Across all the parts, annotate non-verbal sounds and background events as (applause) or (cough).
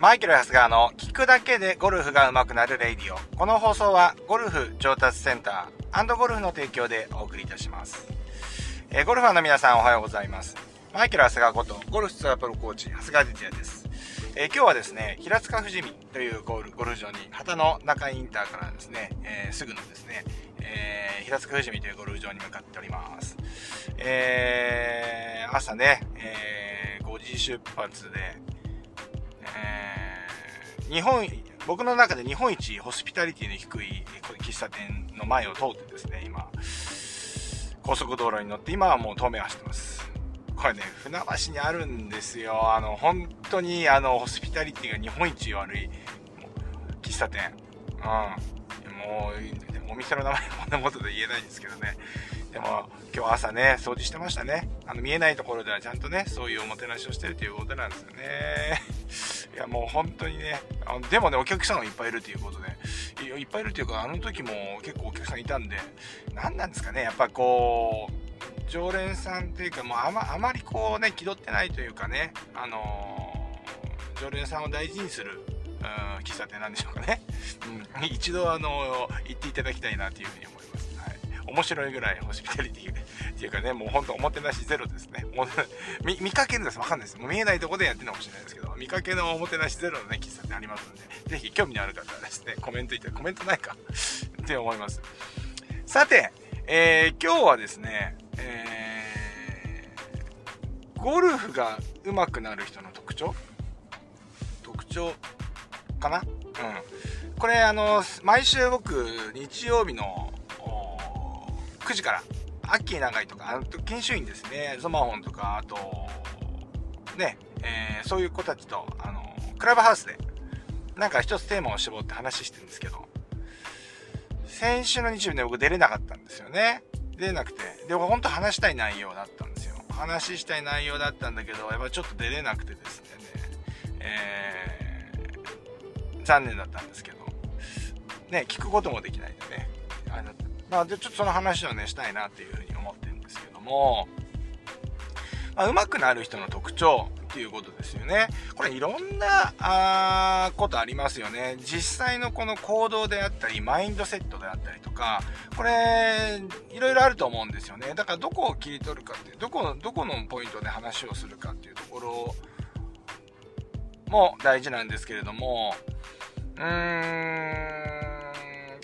マイケル・ハスガーの聞くだけでゴルフが上手くなる radio。この放送はゴルフ上達センターゴルフの提供でお送りいたします。えー、ゴルファーの皆さんおはようございます。マイケル・ハスガーこと、ゴルフツアープロコーチ、ハスガーディティアです。えー、今日はですね、平塚富士見というゴルゴルフ場に、秦野中井インターからですね、えー、すぐのですね、えー、平塚富士見というゴルフ場に向かっております。えー、朝ね、えー、5時出発で、日本、僕の中で日本一ホスピタリティの低い喫茶店の前を通ってですね、今、高速道路に乗って、今はもう東名走ってます。これね、船橋にあるんですよ。あの、本当に、あの、ホスピタリティが日本一悪い喫茶店。うん。もう、お店の名前こんなことで言えないんですけどね。でも、今日朝ね、掃除してましたね。あの、見えないところではちゃんとね、そういうおもてなしをしてるということなんですよね。いや、もう本当にね、あのでもね、お客さんがいっぱいいるということで、いっぱいいるというか、あの時も結構お客さんいたんで、何なんですかね、やっぱこう、常連さんっていうか、もうあまあまりこうね、気取ってないというかね、あのー、常連さんを大事にする、うん、喫茶店なんでしょうかね。うん、一度、あのー、行っていただきたいなというふうに思います。はい面白いぐらいホスピタリティっていうかね、もうほんとおもてなしゼロですね。もう (laughs) 見見かけるんです。わかんないです。もう見えないとこでやってるのかもしれないですけど、見かけのおもてなしゼロのね、喫茶店ありますんで、ぜひ興味のある方はですね、コメントいて、コメントないか (laughs) って思います。さて、えー、今日はですね、えー、ゴルフが上手くなる人の特徴？特徴かな？うん。これあの、毎週僕、日曜日の9時から、アッキー長いとか、あと研修員ですね、ゾマホンとか、あと、ね、えー、そういう子たちと、あの、クラブハウスで、なんか一つテーマを絞って話してるんですけど、先週の日曜日ね、僕出れなかったんですよね。出れなくて。で、も本当話したい内容だったんですよ。話したい内容だったんだけど、やっぱちょっと出れなくてですね、えー、残念だったんですけど、ね、聞くこともできないんでね、あのまあ、で、ちょっとその話をね、したいなっていうふうに思ってるんですけども、まあ、上手くなる人の特徴っていうことですよね。これいろんな、あことありますよね。実際のこの行動であったり、マインドセットであったりとか、これ、いろいろあると思うんですよね。だからどこを切り取るかっていう、どこ、どこのポイントで話をするかっていうところも大事なんですけれども、うーん、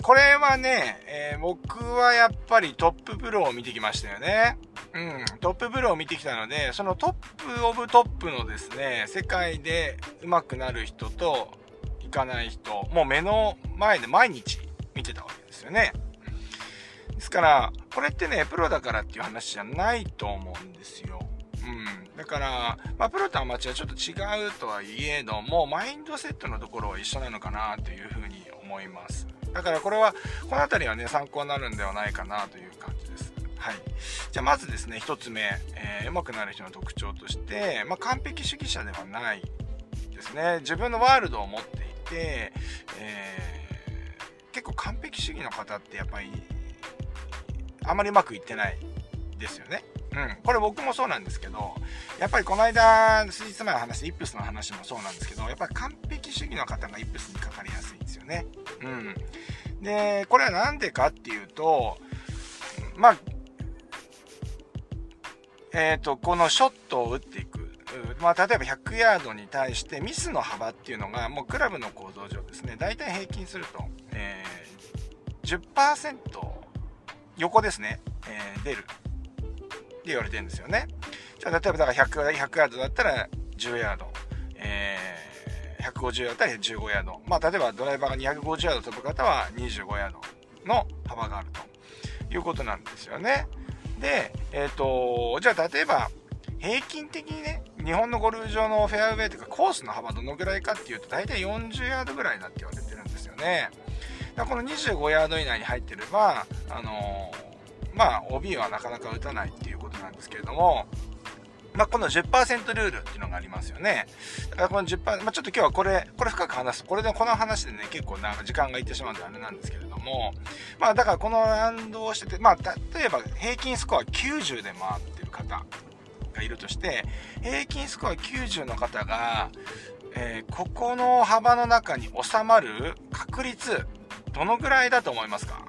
これはね、えー、僕はやっぱりトッププロを見てきましたよね。うん、トッププロを見てきたので、その top of top のですね、世界で上手くなる人といかない人、もう目の前で毎日見てたわけですよね。ですから、これってね、プロだからっていう話じゃないと思うんですよ。うん。だから、まあ、プロとアマチュアちょっと違うとはいえども、マインドセットのところは一緒なのかなというふうに思います。だからこれは、この辺りはね、参考になるんではないかなという感じです。はい。じゃあまずですね、1つ目、えー、上手くなる人の特徴として、まあ、完璧主義者ではないですね。自分のワールドを持っていて、えー、結構完璧主義の方ってやっぱり、あまりうまくいってないですよね。うん、これ僕もそうなんですけど、やっぱりこの間、数日前の話、イップスの話もそうなんですけど、やっぱり完璧主義の方がイップスにかかりやすいね。うん。で、これは何でかっていうと、まあ、えっ、ー、と、このショットを打っていく。まあ、例えば100ヤードに対してミスの幅っていうのが、もうクラブの構造上ですね、大体平均すると、えー、10%横ですね、えー、出るって言われてるんですよね。じゃあ、例えばだから 100, 100ヤードだったら10ヤード、えー、150ヤードだったら15ヤード。まあ、例えばドライバーが250ヤード飛ぶ方は25ヤードの幅があるということなんですよね。で、えっ、ー、と、じゃあ例えば、平均的にね、日本のゴルフ場のフェアウェイというかコースの幅どのぐらいかっていうと、大体40ヤードぐらいだって言われてるんですよね。だこの25ヤード以内に入ってれば、あのー、まあ、OB はなかなか打たないっていうことなんですけれども、まあ、この10%ルールっていうのがありますよね。だからこの10%、まあ、ちょっと今日はこれ、これ深く話す。これで、この話でね、結構な時間がいってしまうんであれなんですけれども、まあ、だからこのランドをしてて、まあ、例えば平均スコア90で回ってる方がいるとして、平均スコア90の方が、えー、ここの幅の中に収まる確率、どのぐらいだと思いますか？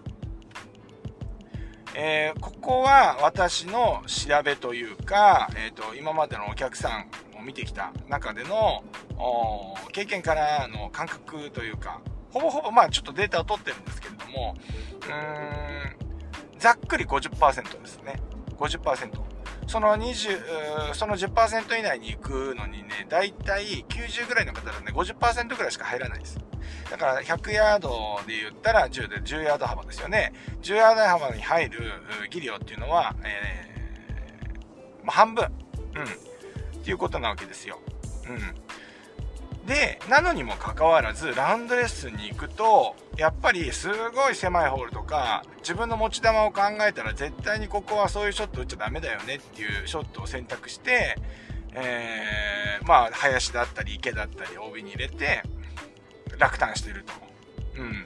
えー、ここは私の調べというか、えーと、今までのお客さんを見てきた中での経験からの感覚というかほぼほぼまあちょっとデータを取ってるんですけれどもうーんざっくり50%ですね。50%その20その10%以内に行くのにねだいたい90ぐらいの方はね50%ぐらいしか入らないですだから100ヤードで言ったら10で10ヤード幅ですよね。10ヤード幅に入るギリオっていうのは、えー、半分。うん。っていうことなわけですよ。うん。で、なのにもかかわらず、ラウンドレッスンに行くと、やっぱりすごい狭いホールとか、自分の持ち球を考えたら絶対にここはそういうショット打っちゃダメだよねっていうショットを選択して、えー、まあ、林だったり池だったり OB に入れて、落胆してると。うん。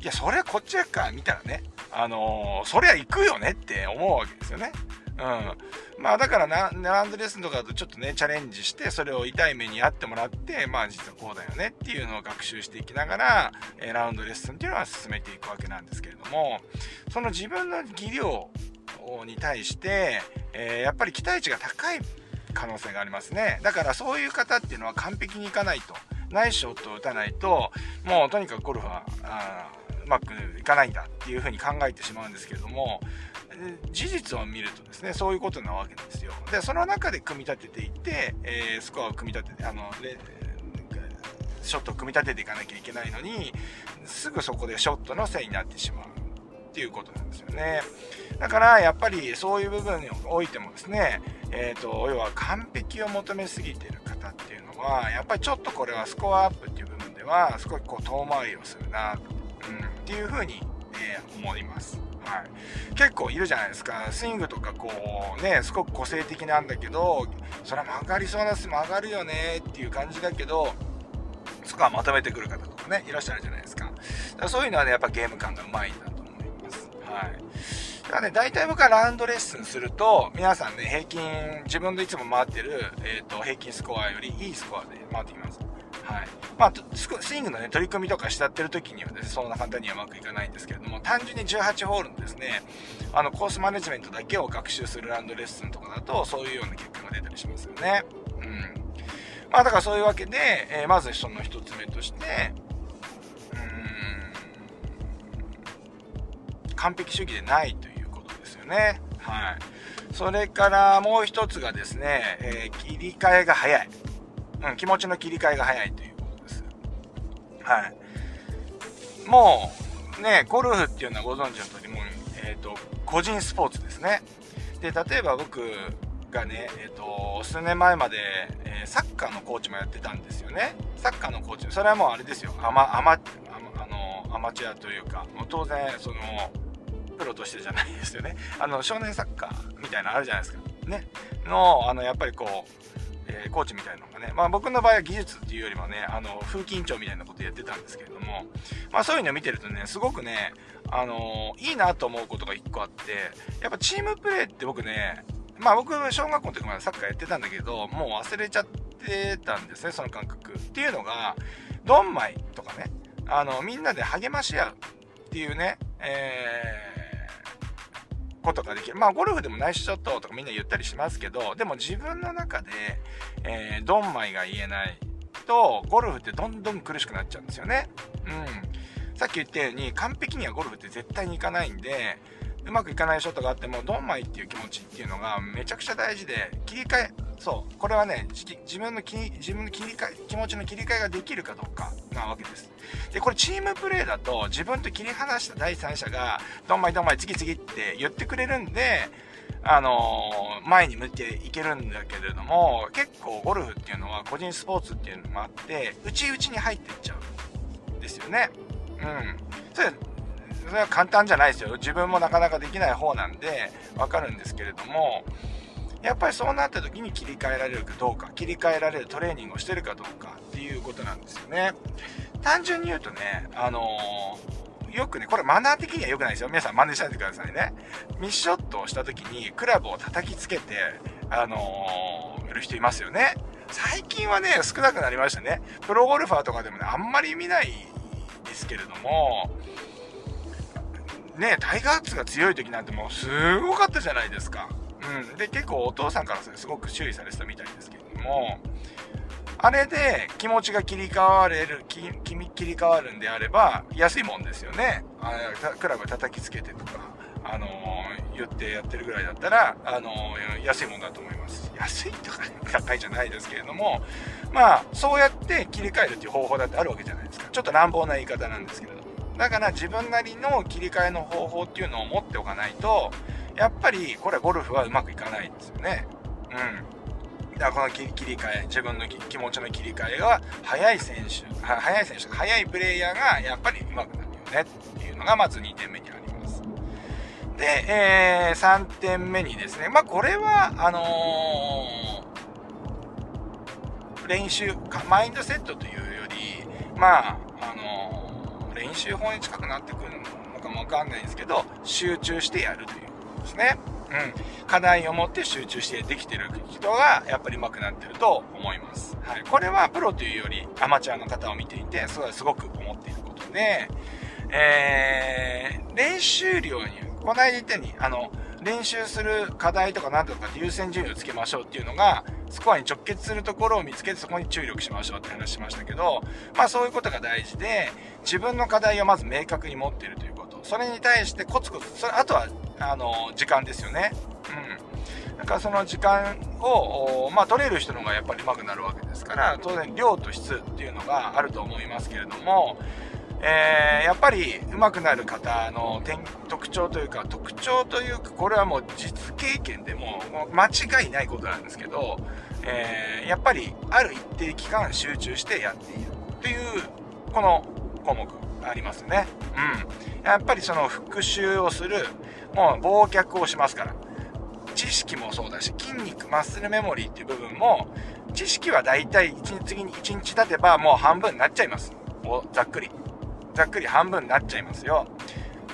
いや、それこっちから見たらね、あのー、そりゃ行くよねって思うわけですよね。うん。まあだからな、ランドレッスンとかだとちょっとね、チャレンジして、それを痛い目にあってもらって、まあ実はこうだよねっていうのを学習していきながら、えラウンドレッスンっていうのは進めていくわけなんですけれども、その自分の技量に対して、えー、やっぱり期待値が高い可能性がありますね。だからそういう方っていうのは完璧にいかないと。ナイスショットを打たないと、もうとにかくゴルフは、あうまくいかないんだっていうふうに考えてしまうんですけれども、事実を見るとですね、そういうことなわけですよ。で、その中で組み立てていって、えー、スコアを組み立てて、あの、ショットを組み立てていかなきゃいけないのに、すぐそこでショットのせいになってしまうっていうことなんですよね。だからやっぱりそういう部分においてもですね、えーと、要は完璧を求めすぎてる方っていうのはやっぱりちょっとこれはスコアアップっていう部分では少しこう遠回りをするなと、うん、っていうふうに、えー、思います。はい、結構いるじゃないですかスイングとかこうねすごく個性的なんだけどそれは曲がりそうなス曲がるよねっていう感じだけどそこはまとめてくる方とかねいらっしゃるじゃないですかだからそういうのはねやっぱゲーム感がうまいんだと思いますはいだね、大体僕はラウンドレッスンすると、皆さんね、平均、自分でいつも回ってる、えっ、ー、と、平均スコアよりいいスコアで回ってきます。はい。まあ、スイングのね、取り組みとかしちゃってる時にはですね、そんな簡単にはうまくいかないんですけれども、単純に18ホールのですね、あの、コースマネジメントだけを学習するランドレッスンとかだと、そういうような結果が出たりしますよね。うん。まあ、だからそういうわけで、えー、まずその一つ目として、完璧主義でないということですよね。はい。それからもう一つがですね、えー、切り替えが早い。うん、気持ちの切り替えが早いという。はい。もう、ね、ゴルフっていうのはご存知の通り、もう、えっ、ー、と、個人スポーツですね。で、例えば僕がね、えっ、ー、と、数年前まで、えー、サッカーのコーチもやってたんですよね。サッカーのコーチ、それはもうあれですよ。アマ、アマ、あの、アマチュアというか、もう当然、その、プロとしてじゃないですよね。あの、少年サッカーみたいなのあるじゃないですか。ね。の、あの、やっぱりこう、えー、コーチみたいなのがね、まあ僕の場合は技術っていうよりもね、あの、風紀委員長みたいなことやってたんですけれども、まあそういうのを見てるとね、すごくね、あのー、いいなと思うことが一個あって、やっぱチームプレーって僕ね、まあ僕、小学校の時までサッカーやってたんだけど、もう忘れちゃってたんですね、その感覚。っていうのが、ドンマイとかね、あの、みんなで励まし合うっていうね、えーことができる。まあ、ゴルフでもナイスショットとかみんな言ったりしますけど、でも自分の中で、えー、ドンマイが言えないと、ゴルフってどんどん苦しくなっちゃうんですよね。うん。さっき言ったように、完璧にはゴルフって絶対にいかないんで、うまくいかないショットがあっても、ドンマイっていう気持ちっていうのがめちゃくちゃ大事で、切り替え、そう、これはね、自分の気自分の切り替え、気持ちの切り替えができるかどうかなわけです。で、これチームプレーだと、自分と切り離した第三者が、どんまいどんまい次々って言ってくれるんで、あのー、前に向いていけるんだけれども、結構ゴルフっていうのは個人スポーツっていうのもあって、内々に入っていっちゃうんですよね。うん。それは簡単じゃないですよ。自分もなかなかできない方なんで、わかるんですけれども、やっぱりそうなった時に切り替えられるかどうか、切り替えられるトレーニングをしてるかどうかっていうことなんですよね。単純に言うとね、あのー、よくね、これマナー的には良くないですよ。皆さん真似しないでくださいね。ミスショットをした時にクラブを叩きつけて、あのー、やる人いますよね。最近はね、少なくなりましたね。プロゴルファーとかでもね、あんまり見ないですけれども、ね、タイガーツが強い時なんてもうすごかったじゃないですか。うん。で、結構お父さんからそれすごく注意されてたみたいですけれども、あれで気持ちが切り替われる、き切り替わるんであれば、安いもんですよね。あクラブ叩きつけてとか、あのー、言ってやってるぐらいだったら、あのー、安いもんだと思います。安いとか高いじゃないですけれども、まあ、そうやって切り替えるっていう方法だってあるわけじゃないですか。ちょっと乱暴な言い方なんですけれど。だから自分なりの切り替えの方法っていうのを持っておかないと、やっぱりこれゴルフはうまくいかないんですよね。うん。だからこの切り替え、自分の気持ちの切り替えが速い選手、速い選手、速いプレイヤーがやっぱりうまくなるよねっていうのがまず2点目にあります。で、えー、3点目にですね、まあこれは、あのー、練習マインドセットというより、まあ、練習法に近くなってくるのかもわかんないんですけど、集中してやるということですね。うん。課題を持って集中してできてる人が、やっぱり上手くなってると思います。はい。これはプロというより、アマチュアの方を見ていて、すごいすごく思っていることで、えー、練習量に、この間言ったように、あの、練習する課題とか何とか優先順位をつけましょうっていうのが、スコアに直結するところを見つけてそこに注力しましょうって話しましたけど、まあそういうことが大事で、自分の課題をまず明確に持っているということ。それに対してコツコツ、それ、あとは、あの、時間ですよね。うん。だからその時間を、まあ取れる人の方がやっぱり上手くなるわけですから、当然量と質っていうのがあると思いますけれども、えー、やっぱり上手くなる方の特徴というか、特徴というか、これはもう実経験でも間違いないことなんですけど、えー、やっぱりある一定期間集中してやっているという、この項目ありますね。うん。やっぱりその復習をする、もう忘却をしますから。知識もそうだし、筋肉、マッスルメモリーっていう部分も、知識はだいたい1日、次に1日経てばもう半分になっちゃいます。ざっくり。ざっくり半分になっちゃいますよ。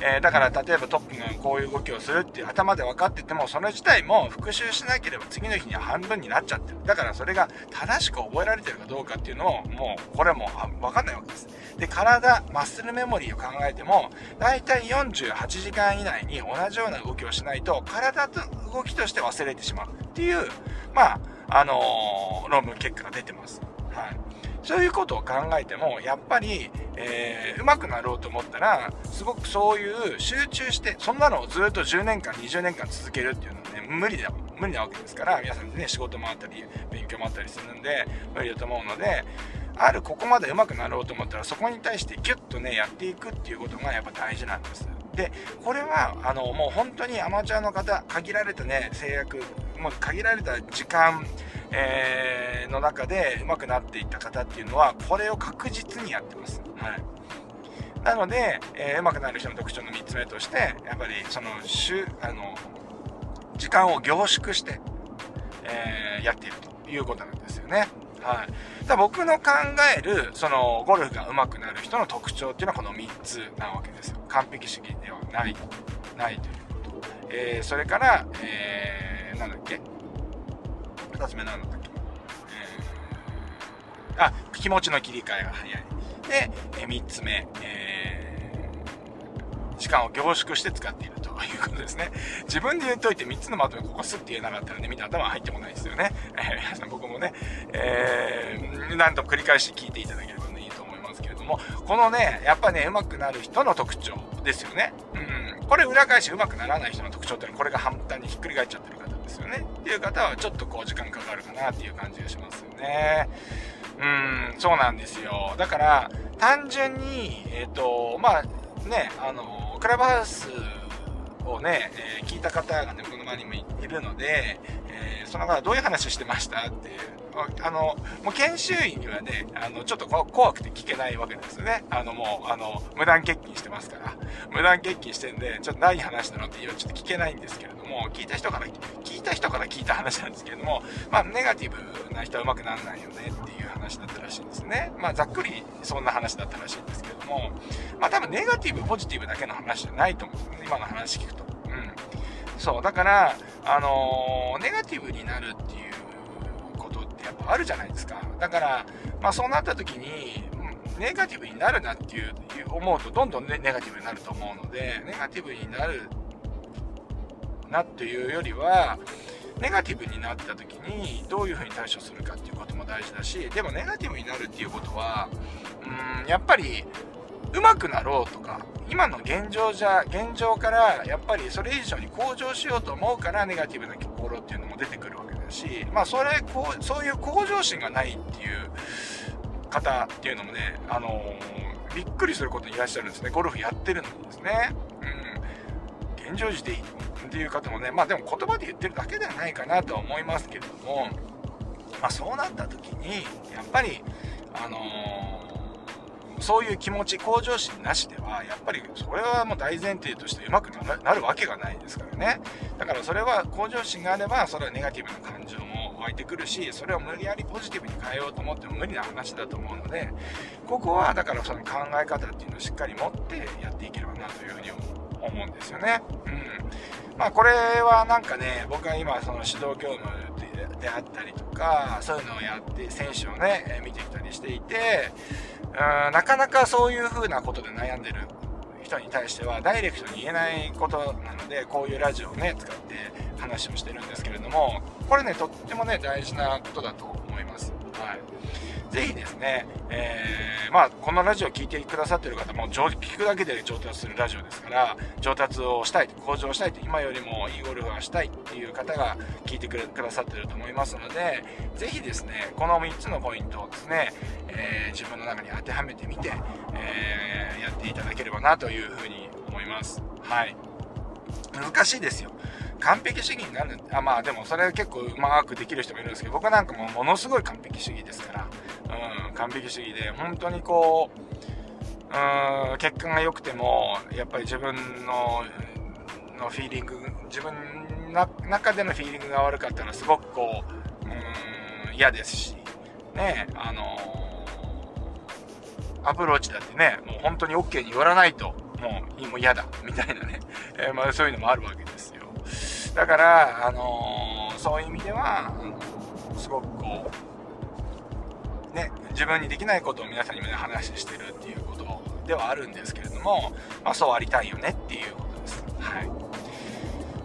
えー、だから例えばトップがこういう動きをするって頭で分かってても、それ自体も復習しなければ次の日には半分になっちゃってる。だからそれが正しく覚えられてるかどうかっていうのを、もうこれもう分かんないわけです。で、体、マッスルメモリーを考えても、だいたい48時間以内に同じような動きをしないと、体と動きとして忘れてしまうっていう、まあ、あのー、論文結果が出てます。はい。そういうことを考えても、やっぱり、えー、上手くなろうと思ったら、すごくそういう集中して、そんなのをずっと10年間、20年間続けるっていうのはね、無理だ、無理なわけですから、皆さんね、仕事もあったり、勉強もあったりするんで、無理だと思うので、あるここまで上手くなろうと思ったら、そこに対してギュッとね、やっていくっていうことがやっぱ大事なんです。で、これは、あの、もう本当にアマチュアの方、限られたね、制約、もう限られた時間、えー、の中で上手くなっていった方っていうのは、これを確実にやってます。はい。なので、えー、上手くなる人の特徴の3つ目として、やっぱりその、週、あの、時間を凝縮して、えー、やっているということなんですよね。はい。だ僕の考える、その、ゴルフが上手くなる人の特徴っていうのはこの3つなわけですよ。完璧主義ではない、ないということ。えー、それから、えー、なんだっけ？2つ目なんだっけ、えー、あ、気持ちの切り替えが早い。で、え3つ目、えー、時間を凝縮して使っているということですね。自分で言っといて3つのまとめここスッて言えなかったらね、みんな頭入ってこないですよね。えー、皆さん僕もね、えー、何度も繰り返し聞いていただければね、いいと思いますけれども、このね、やっぱね、上手くなる人の特徴ですよね。うん。これ裏返し上手くならない人の特徴っていうのは、これが反対にひっくり返っちゃってるですよね。っていう方はちょっとこう時間かかるかなっていう感じがしますよね。うん、そうなんですよ。だから、単純に、えっ、ー、と、まあ、ね、あの、クラブハウスをね、えー、聞いた方がね、僕の周りにもいるので、えー、その方どういう話してましたっていう、あの、もう研修医にはね、あの、ちょっと怖くて聞けないわけですよね。あの、もう、あの、無断欠勤してますから、無断欠勤してんで、ちょっと何話したのっていうちょっと聞けないんですけれども、聞いた人から、聞いた人から聞いた話なんですけれども、まあ、ネガティブな人はうまくならないよねっていう話だったらしいんですね。まあ、ざっくりそんな話だったらしいんですけれども、まあ、多分ネガティブ、ポジティブだけの話じゃないと思うんですね。今の話聞くと。そう、だから、あのー、ネガティブになるっていうことってやっぱあるじゃないですか。だから、まあそうなった時に、ネガティブになるなっていう思うとどんどんネガティブになると思うのでネガティブになるなっていうよりはネガティブになった時にどういうふうに対処するかっていうことも大事だしでもネガティブになるっていうことはうんやっぱり上手くなろうとか今の現状じゃ現状からやっぱりそれ以上に向上しようと思うからネガティブな心っていうのも出てくるわけだしまあそれこうそういう向上心がないっていう方っていうのもね、あのー、びっくりすることにいらっしゃるんですね。ゴルフやってるのにですね。うん。現状時でいいっていう方もね、まあでも言葉で言ってるだけではないかなとは思いますけれども、まあそうなった時に、やっぱり、あのー、そういう気持ち、向上心なしでは、やっぱりそれはもう大前提としてうまくなるわけがないですからね。だからそれは向上心があれば、それはネガティブな感情も湧いてくるしそれを無理やりポジティブに変えようと思っても無理な話だと思うのでここはだからその考え方っていうのをしっかり持ってやっていければなというふうに思うんですよね。うんまあ、これはなんかね僕は今その指導業務であったりとかそういうのをやって選手をね見てきたりしていてうんなかなかそういうふうなことで悩んでる人に対してはダイレクトに言えないことなのでこういうラジオをね使って話をしてるんですけれどもこれねとってもね大事なことだと思います。はいぜひですね、えー、まあ、このラジオを聴いてくださってる方も、聞くだけで上達するラジオですから、上達をしたい、向上したいと、今よりもいいゴルフがしたいっていう方が聞いてくださってると思いますので、ぜひですね、この3つのポイントをですね、えー、自分の中に当てはめてみて、えー、やっていただければなというふうに思います。はい。難しいですよ。完璧主義になるあまあでもそれ結構うまくできる人もいるんですけど僕なんかもものすごい完璧主義ですから、うん、完璧主義で本当にこう、うん、結果が良くてもやっぱり自分ののフィーリング自分の中でのフィーリングが悪かったらすごくこう、うん、嫌ですしねあのアプローチだってねもう本当に OK に言わないともうもう嫌だみたいなね、えー、まあ、そういうのもあるわけですよ。だから、あのー、そういう意味では、すごくこう、ね、自分にできないことを皆さんにもね、話してるっていうことではあるんですけれども、まあ、そうありたいよねっていうことです。はい。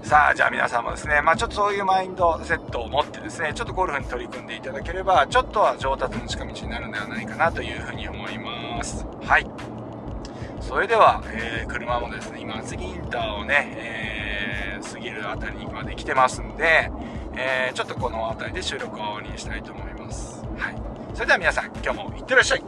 さあ、じゃあ皆さんもですね、まあちょっとそういうマインドセットを持ってですね、ちょっとゴルフに取り組んでいただければ、ちょっとは上達の近道になるんではないかなというふうに思います。はい。それでは、えー、車もですね、今、次インターをね、えー過ぎる辺りにまで来てますんで、えー、ちょっとこの辺りで収録を終わりにしたいと思います。はい。それでは皆さん、今日もいってらっしゃい